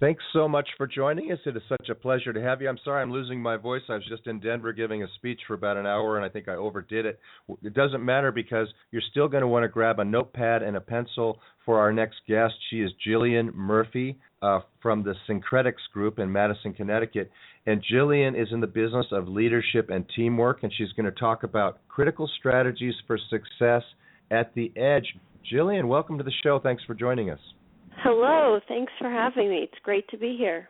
Thanks so much for joining us. It is such a pleasure to have you. I'm sorry I'm losing my voice. I was just in Denver giving a speech for about an hour, and I think I overdid it. It doesn't matter because you're still going to want to grab a notepad and a pencil for our next guest. She is Jillian Murphy uh, from the Syncretics Group in Madison, Connecticut. And Jillian is in the business of leadership and teamwork, and she's going to talk about critical strategies for success at the edge. Jillian, welcome to the show. Thanks for joining us. Hello, thanks for having me. It's great to be here.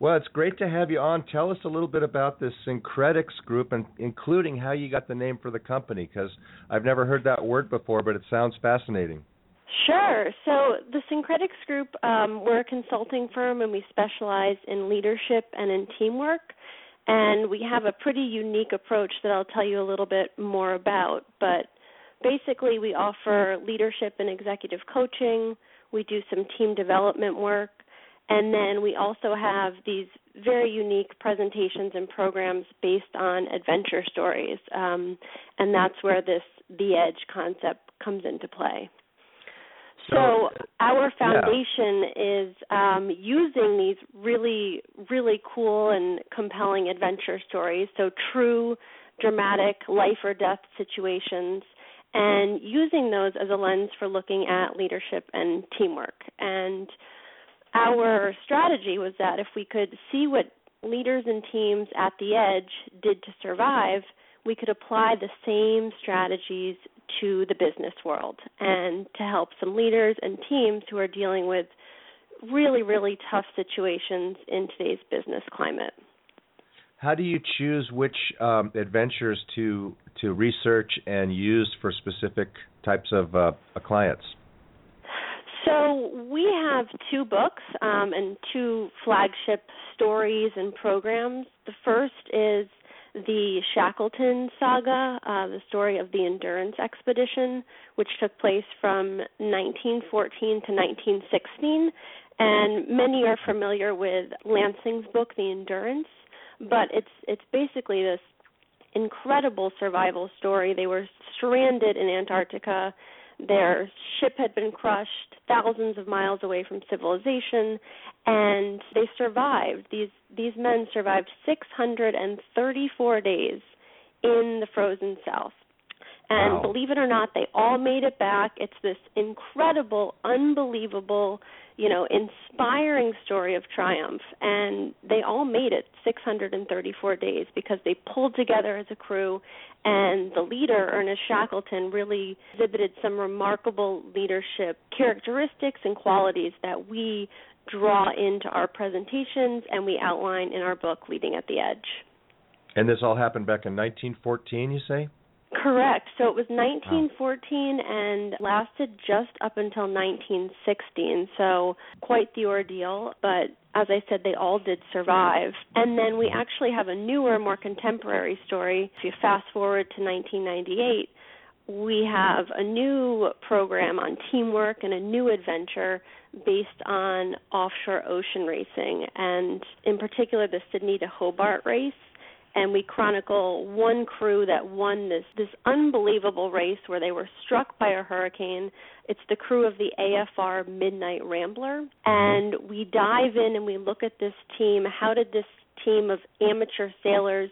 Well, it's great to have you on. Tell us a little bit about this Syncretics group and including how you got the name for the company because I've never heard that word before, but it sounds fascinating. Sure. So the Syncretics Group, um, we're a consulting firm and we specialize in leadership and in teamwork. And we have a pretty unique approach that I'll tell you a little bit more about. But basically, we offer leadership and executive coaching we do some team development work, and then we also have these very unique presentations and programs based on adventure stories, um, and that's where this the edge concept comes into play. So, so our foundation yeah. is um, using these really, really cool and compelling adventure stories. So true, dramatic life or death situations and using those as a lens for looking at leadership and teamwork. And our strategy was that if we could see what leaders and teams at the edge did to survive, we could apply the same strategies to the business world and to help some leaders and teams who are dealing with really, really tough situations in today's business climate. How do you choose which um, adventures to to research and use for specific types of uh, clients? So we have two books um, and two flagship stories and programs. The first is the Shackleton saga, uh, the story of the Endurance Expedition, which took place from 1914 to 1916. And many are familiar with Lansing's book, The Endurance, but it's it's basically this incredible survival story. They were stranded in Antarctica. Their ship had been crushed thousands of miles away from civilization and they survived. These these men survived 634 days in the frozen south. And wow. believe it or not, they all made it back. It's this incredible, unbelievable, you know, inspiring story of triumph. And they all made it 634 days because they pulled together as a crew. And the leader, Ernest Shackleton, really exhibited some remarkable leadership characteristics and qualities that we draw into our presentations and we outline in our book, Leading at the Edge. And this all happened back in 1914, you say? Correct. So it was 1914 and lasted just up until 1916. So quite the ordeal, but as I said, they all did survive. And then we actually have a newer, more contemporary story. If you fast forward to 1998, we have a new program on teamwork and a new adventure based on offshore ocean racing, and in particular the Sydney to Hobart race and we chronicle one crew that won this this unbelievable race where they were struck by a hurricane. It's the crew of the AFR Midnight Rambler, and mm-hmm. we dive in and we look at this team. How did this team of amateur sailors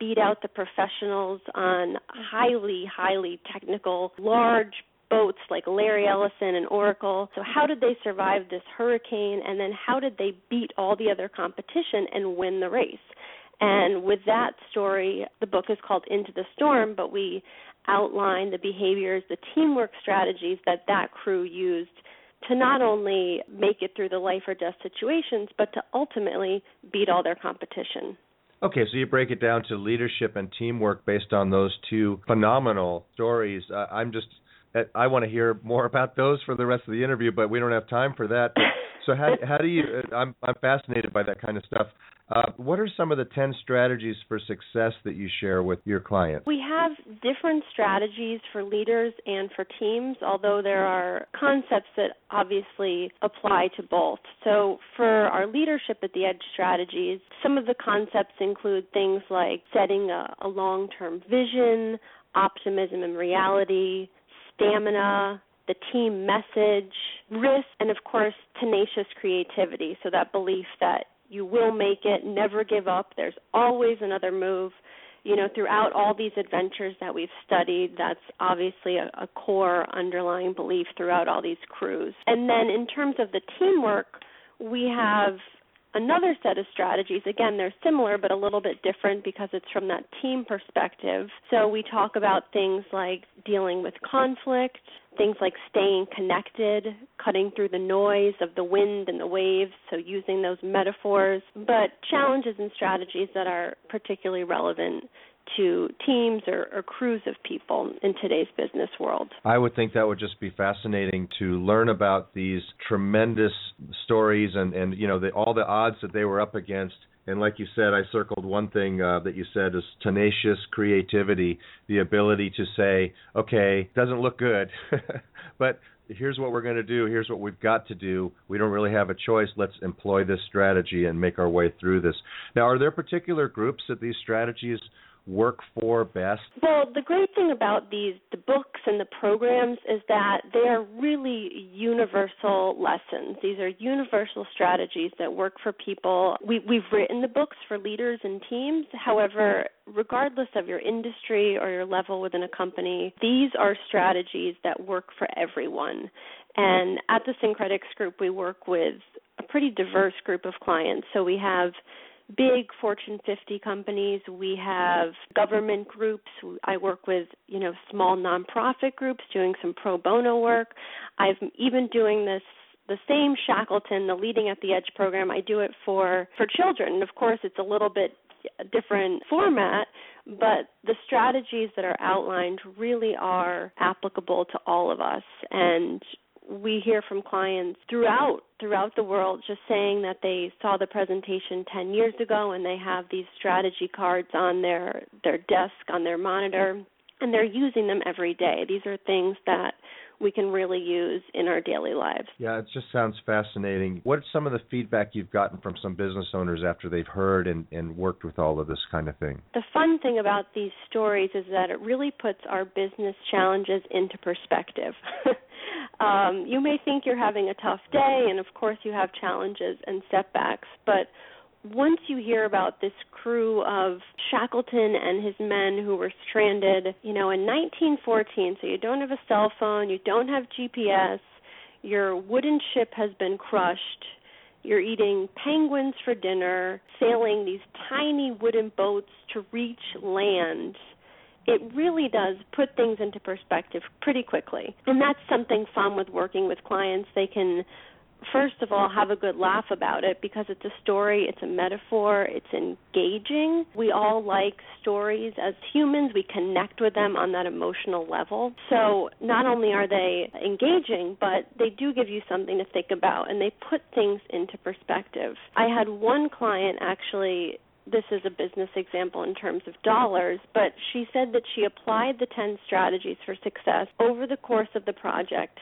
beat out the professionals on highly highly technical large boats like Larry Ellison and Oracle. So how did they survive this hurricane and then how did they beat all the other competition and win the race? And with that story, the book is called Into the Storm, but we outline the behaviors, the teamwork strategies that that crew used to not only make it through the life or death situations, but to ultimately beat all their competition. Okay, so you break it down to leadership and teamwork based on those two phenomenal stories. Uh, I'm just I want to hear more about those for the rest of the interview, but we don't have time for that. So how how do you? Uh, I'm I'm fascinated by that kind of stuff. Uh, what are some of the 10 strategies for success that you share with your clients? We have different strategies for leaders and for teams, although there are concepts that obviously apply to both. So, for our leadership at the Edge strategies, some of the concepts include things like setting a, a long term vision, optimism and reality, stamina, the team message, risk, and of course, tenacious creativity. So, that belief that you will make it, never give up, there's always another move. You know, throughout all these adventures that we've studied, that's obviously a, a core underlying belief throughout all these crews. And then in terms of the teamwork, we have another set of strategies. Again, they're similar but a little bit different because it's from that team perspective. So we talk about things like dealing with conflict, things like staying connected, cutting through the noise of the wind and the waves, so using those metaphors, but challenges and strategies that are particularly relevant to teams or, or, crews of people in today's business world. I would think that would just be fascinating to learn about these tremendous stories and, and you know the, all the odds that they were up against and like you said, I circled one thing uh, that you said is tenacious creativity, the ability to say, okay, doesn't look good, but here's what we're going to do. Here's what we've got to do. We don't really have a choice. Let's employ this strategy and make our way through this. Now, are there particular groups that these strategies work for best? Well, the great thing about these the books and the programs is that they are really universal lessons. These are universal strategies that work for people. We we've written the books for leaders and teams. However, regardless of your industry or your level within a company, these are strategies that work for everyone. And at the Syncretics Group, we work with a pretty diverse group of clients. So we have big Fortune 50 companies. We have government groups. I work with, you know, small nonprofit groups doing some pro bono work. I'm even doing this the same Shackleton, the Leading at the Edge program. I do it for for children. Of course, it's a little bit different format, but the strategies that are outlined really are applicable to all of us. And we hear from clients throughout throughout the world just saying that they saw the presentation 10 years ago and they have these strategy cards on their their desk on their monitor and they're using them every day. These are things that we can really use in our daily lives. Yeah, it just sounds fascinating. What's some of the feedback you've gotten from some business owners after they've heard and, and worked with all of this kind of thing? The fun thing about these stories is that it really puts our business challenges into perspective. um, you may think you're having a tough day, and of course, you have challenges and setbacks, but once you hear about this crew of Shackleton and his men who were stranded, you know, in 1914, so you don't have a cell phone, you don't have GPS, your wooden ship has been crushed, you're eating penguins for dinner, sailing these tiny wooden boats to reach land it really does put things into perspective pretty quickly. And that's something fun with working with clients. They can first of all have a good laugh about it because it's a story, it's a metaphor, it's engaging. We all like stories as humans, we connect with them on that emotional level. So not only are they engaging, but they do give you something to think about and they put things into perspective. I had one client actually this is a business example in terms of dollars, but she said that she applied the 10 strategies for success over the course of the project,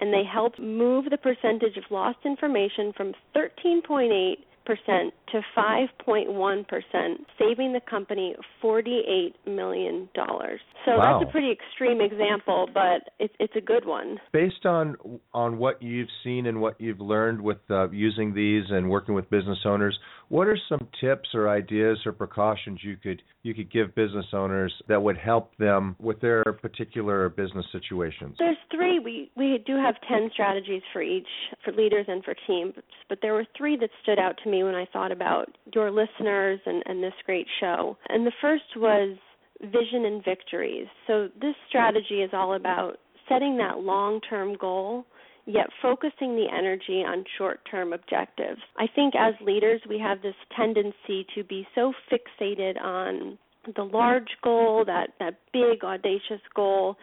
and they helped move the percentage of lost information from 13.8 percent to 5.1 percent, saving the company 48 million dollars. So wow. that's a pretty extreme example, but it's it's a good one. Based on on what you've seen and what you've learned with uh, using these and working with business owners, what are some tips or ideas or precautions you could you could give business owners that would help them with their particular business situations? There's three. We we do have 10 strategies for each for leaders and for teams, but there were three that stood out to me when I thought about your listeners and, and this great show. And the first was vision and victories. So this strategy is all about setting that long-term goal yet focusing the energy on short term objectives. I think as leaders, we have this tendency to be so fixated on the large goal, that, that big, audacious goal,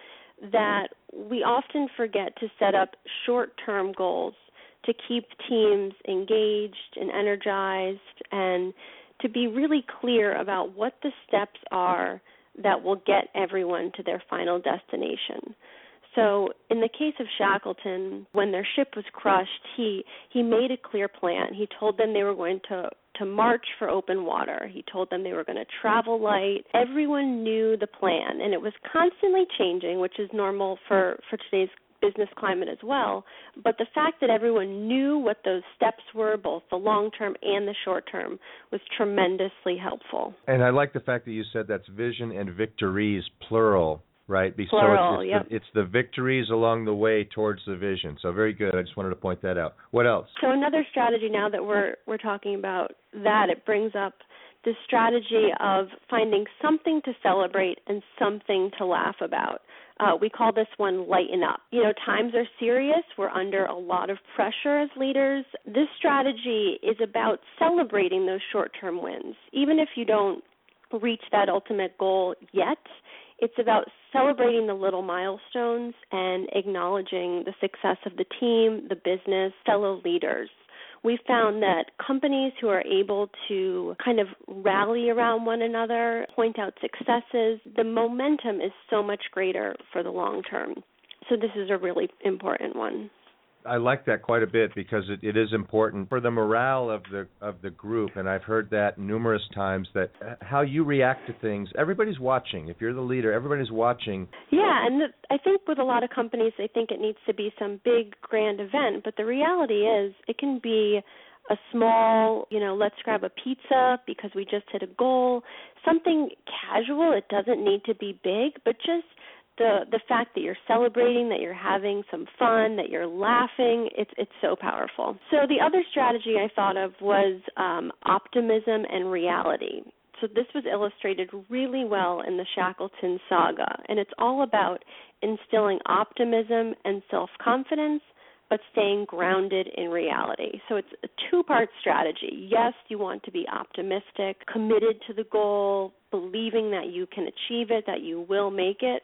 that we often forget to set up short term goals to keep teams engaged and energized and to be really clear about what the steps are that will get everyone to their final destination. So, in the case of Shackleton, when their ship was crushed, he he made a clear plan. He told them they were going to to march for open water. He told them they were going to travel light. Everyone knew the plan, and it was constantly changing, which is normal for for today's business climate as well. But the fact that everyone knew what those steps were, both the long term and the short term, was tremendously helpful. And I like the fact that you said that's vision and victories plural right? Plural, so it's, yep. the, it's the victories along the way towards the vision. So very good. I just wanted to point that out. What else? So another strategy now that we're we're talking about that it brings up the strategy of finding something to celebrate and something to laugh about. Uh, we call this one lighten up. You know, times are serious. We're under a lot of pressure as leaders. This strategy is about celebrating those short term wins. Even if you don't reach that ultimate goal yet, it's about celebrating the little milestones and acknowledging the success of the team, the business, fellow leaders. We found that companies who are able to kind of rally around one another, point out successes, the momentum is so much greater for the long term. So, this is a really important one. I like that quite a bit because it, it is important for the morale of the of the group, and I've heard that numerous times. That uh, how you react to things, everybody's watching. If you're the leader, everybody's watching. Yeah, and the, I think with a lot of companies, they think it needs to be some big grand event, but the reality is it can be a small, you know, let's grab a pizza because we just hit a goal, something casual. It doesn't need to be big, but just the the fact that you're celebrating, that you're having some fun, that you're laughing, it's it's so powerful. So the other strategy I thought of was um, optimism and reality. So this was illustrated really well in the Shackleton saga, and it's all about instilling optimism and self-confidence but staying grounded in reality. So it's a two part strategy. Yes, you want to be optimistic, committed to the goal, believing that you can achieve it, that you will make it,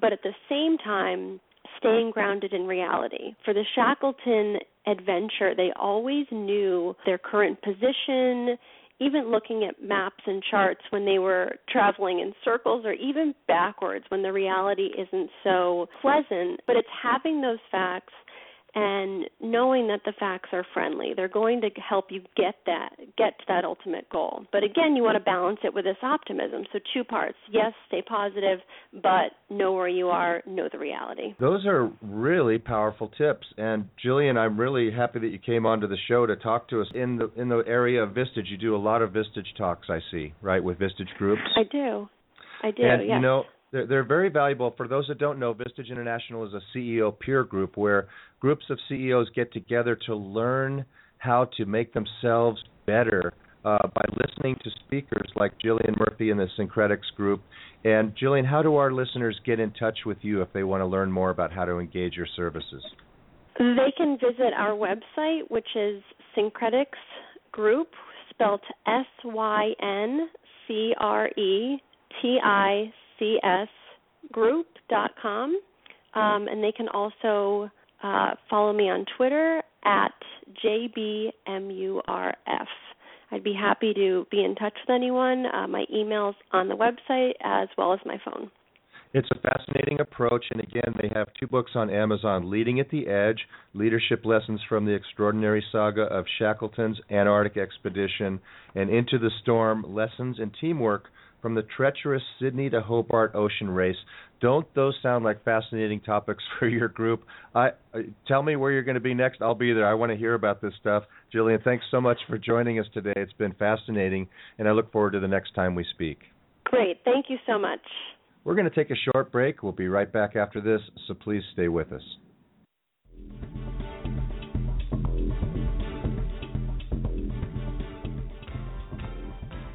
but at the same time, staying grounded in reality. For the Shackleton adventure, they always knew their current position, even looking at maps and charts when they were traveling in circles or even backwards when the reality isn't so pleasant. But it's having those facts and knowing that the facts are friendly they're going to help you get that get to that ultimate goal. But again you want to balance it with this optimism. So two parts. Yes stay positive but know where you are know the reality. Those are really powerful tips. And Jillian I'm really happy that you came onto the show to talk to us. In the in the area of Vistage you do a lot of Vistage talks I see right with Vistage groups? I do. I do and yes. you know they're, they're very valuable. For those that don't know, Vistage International is a CEO peer group where groups of CEOs get together to learn how to make themselves better uh, by listening to speakers like Jillian Murphy in the Syncretics group. And Jillian, how do our listeners get in touch with you if they want to learn more about how to engage your services? They can visit our website, which is Syncretics Group, spelled S Y N C R E T I csgroup.com. Um, and they can also uh, follow me on Twitter at JBMURF. I'd be happy to be in touch with anyone. Uh, my email's on the website as well as my phone. It's a fascinating approach, and again, they have two books on Amazon Leading at the Edge, Leadership Lessons from the Extraordinary Saga of Shackleton's Antarctic Expedition, and Into the Storm Lessons in Teamwork from the treacherous Sydney to Hobart ocean race. Don't those sound like fascinating topics for your group? I uh, tell me where you're going to be next. I'll be there. I want to hear about this stuff. Jillian, thanks so much for joining us today. It's been fascinating, and I look forward to the next time we speak. Great. Thank you so much. We're going to take a short break. We'll be right back after this, so please stay with us.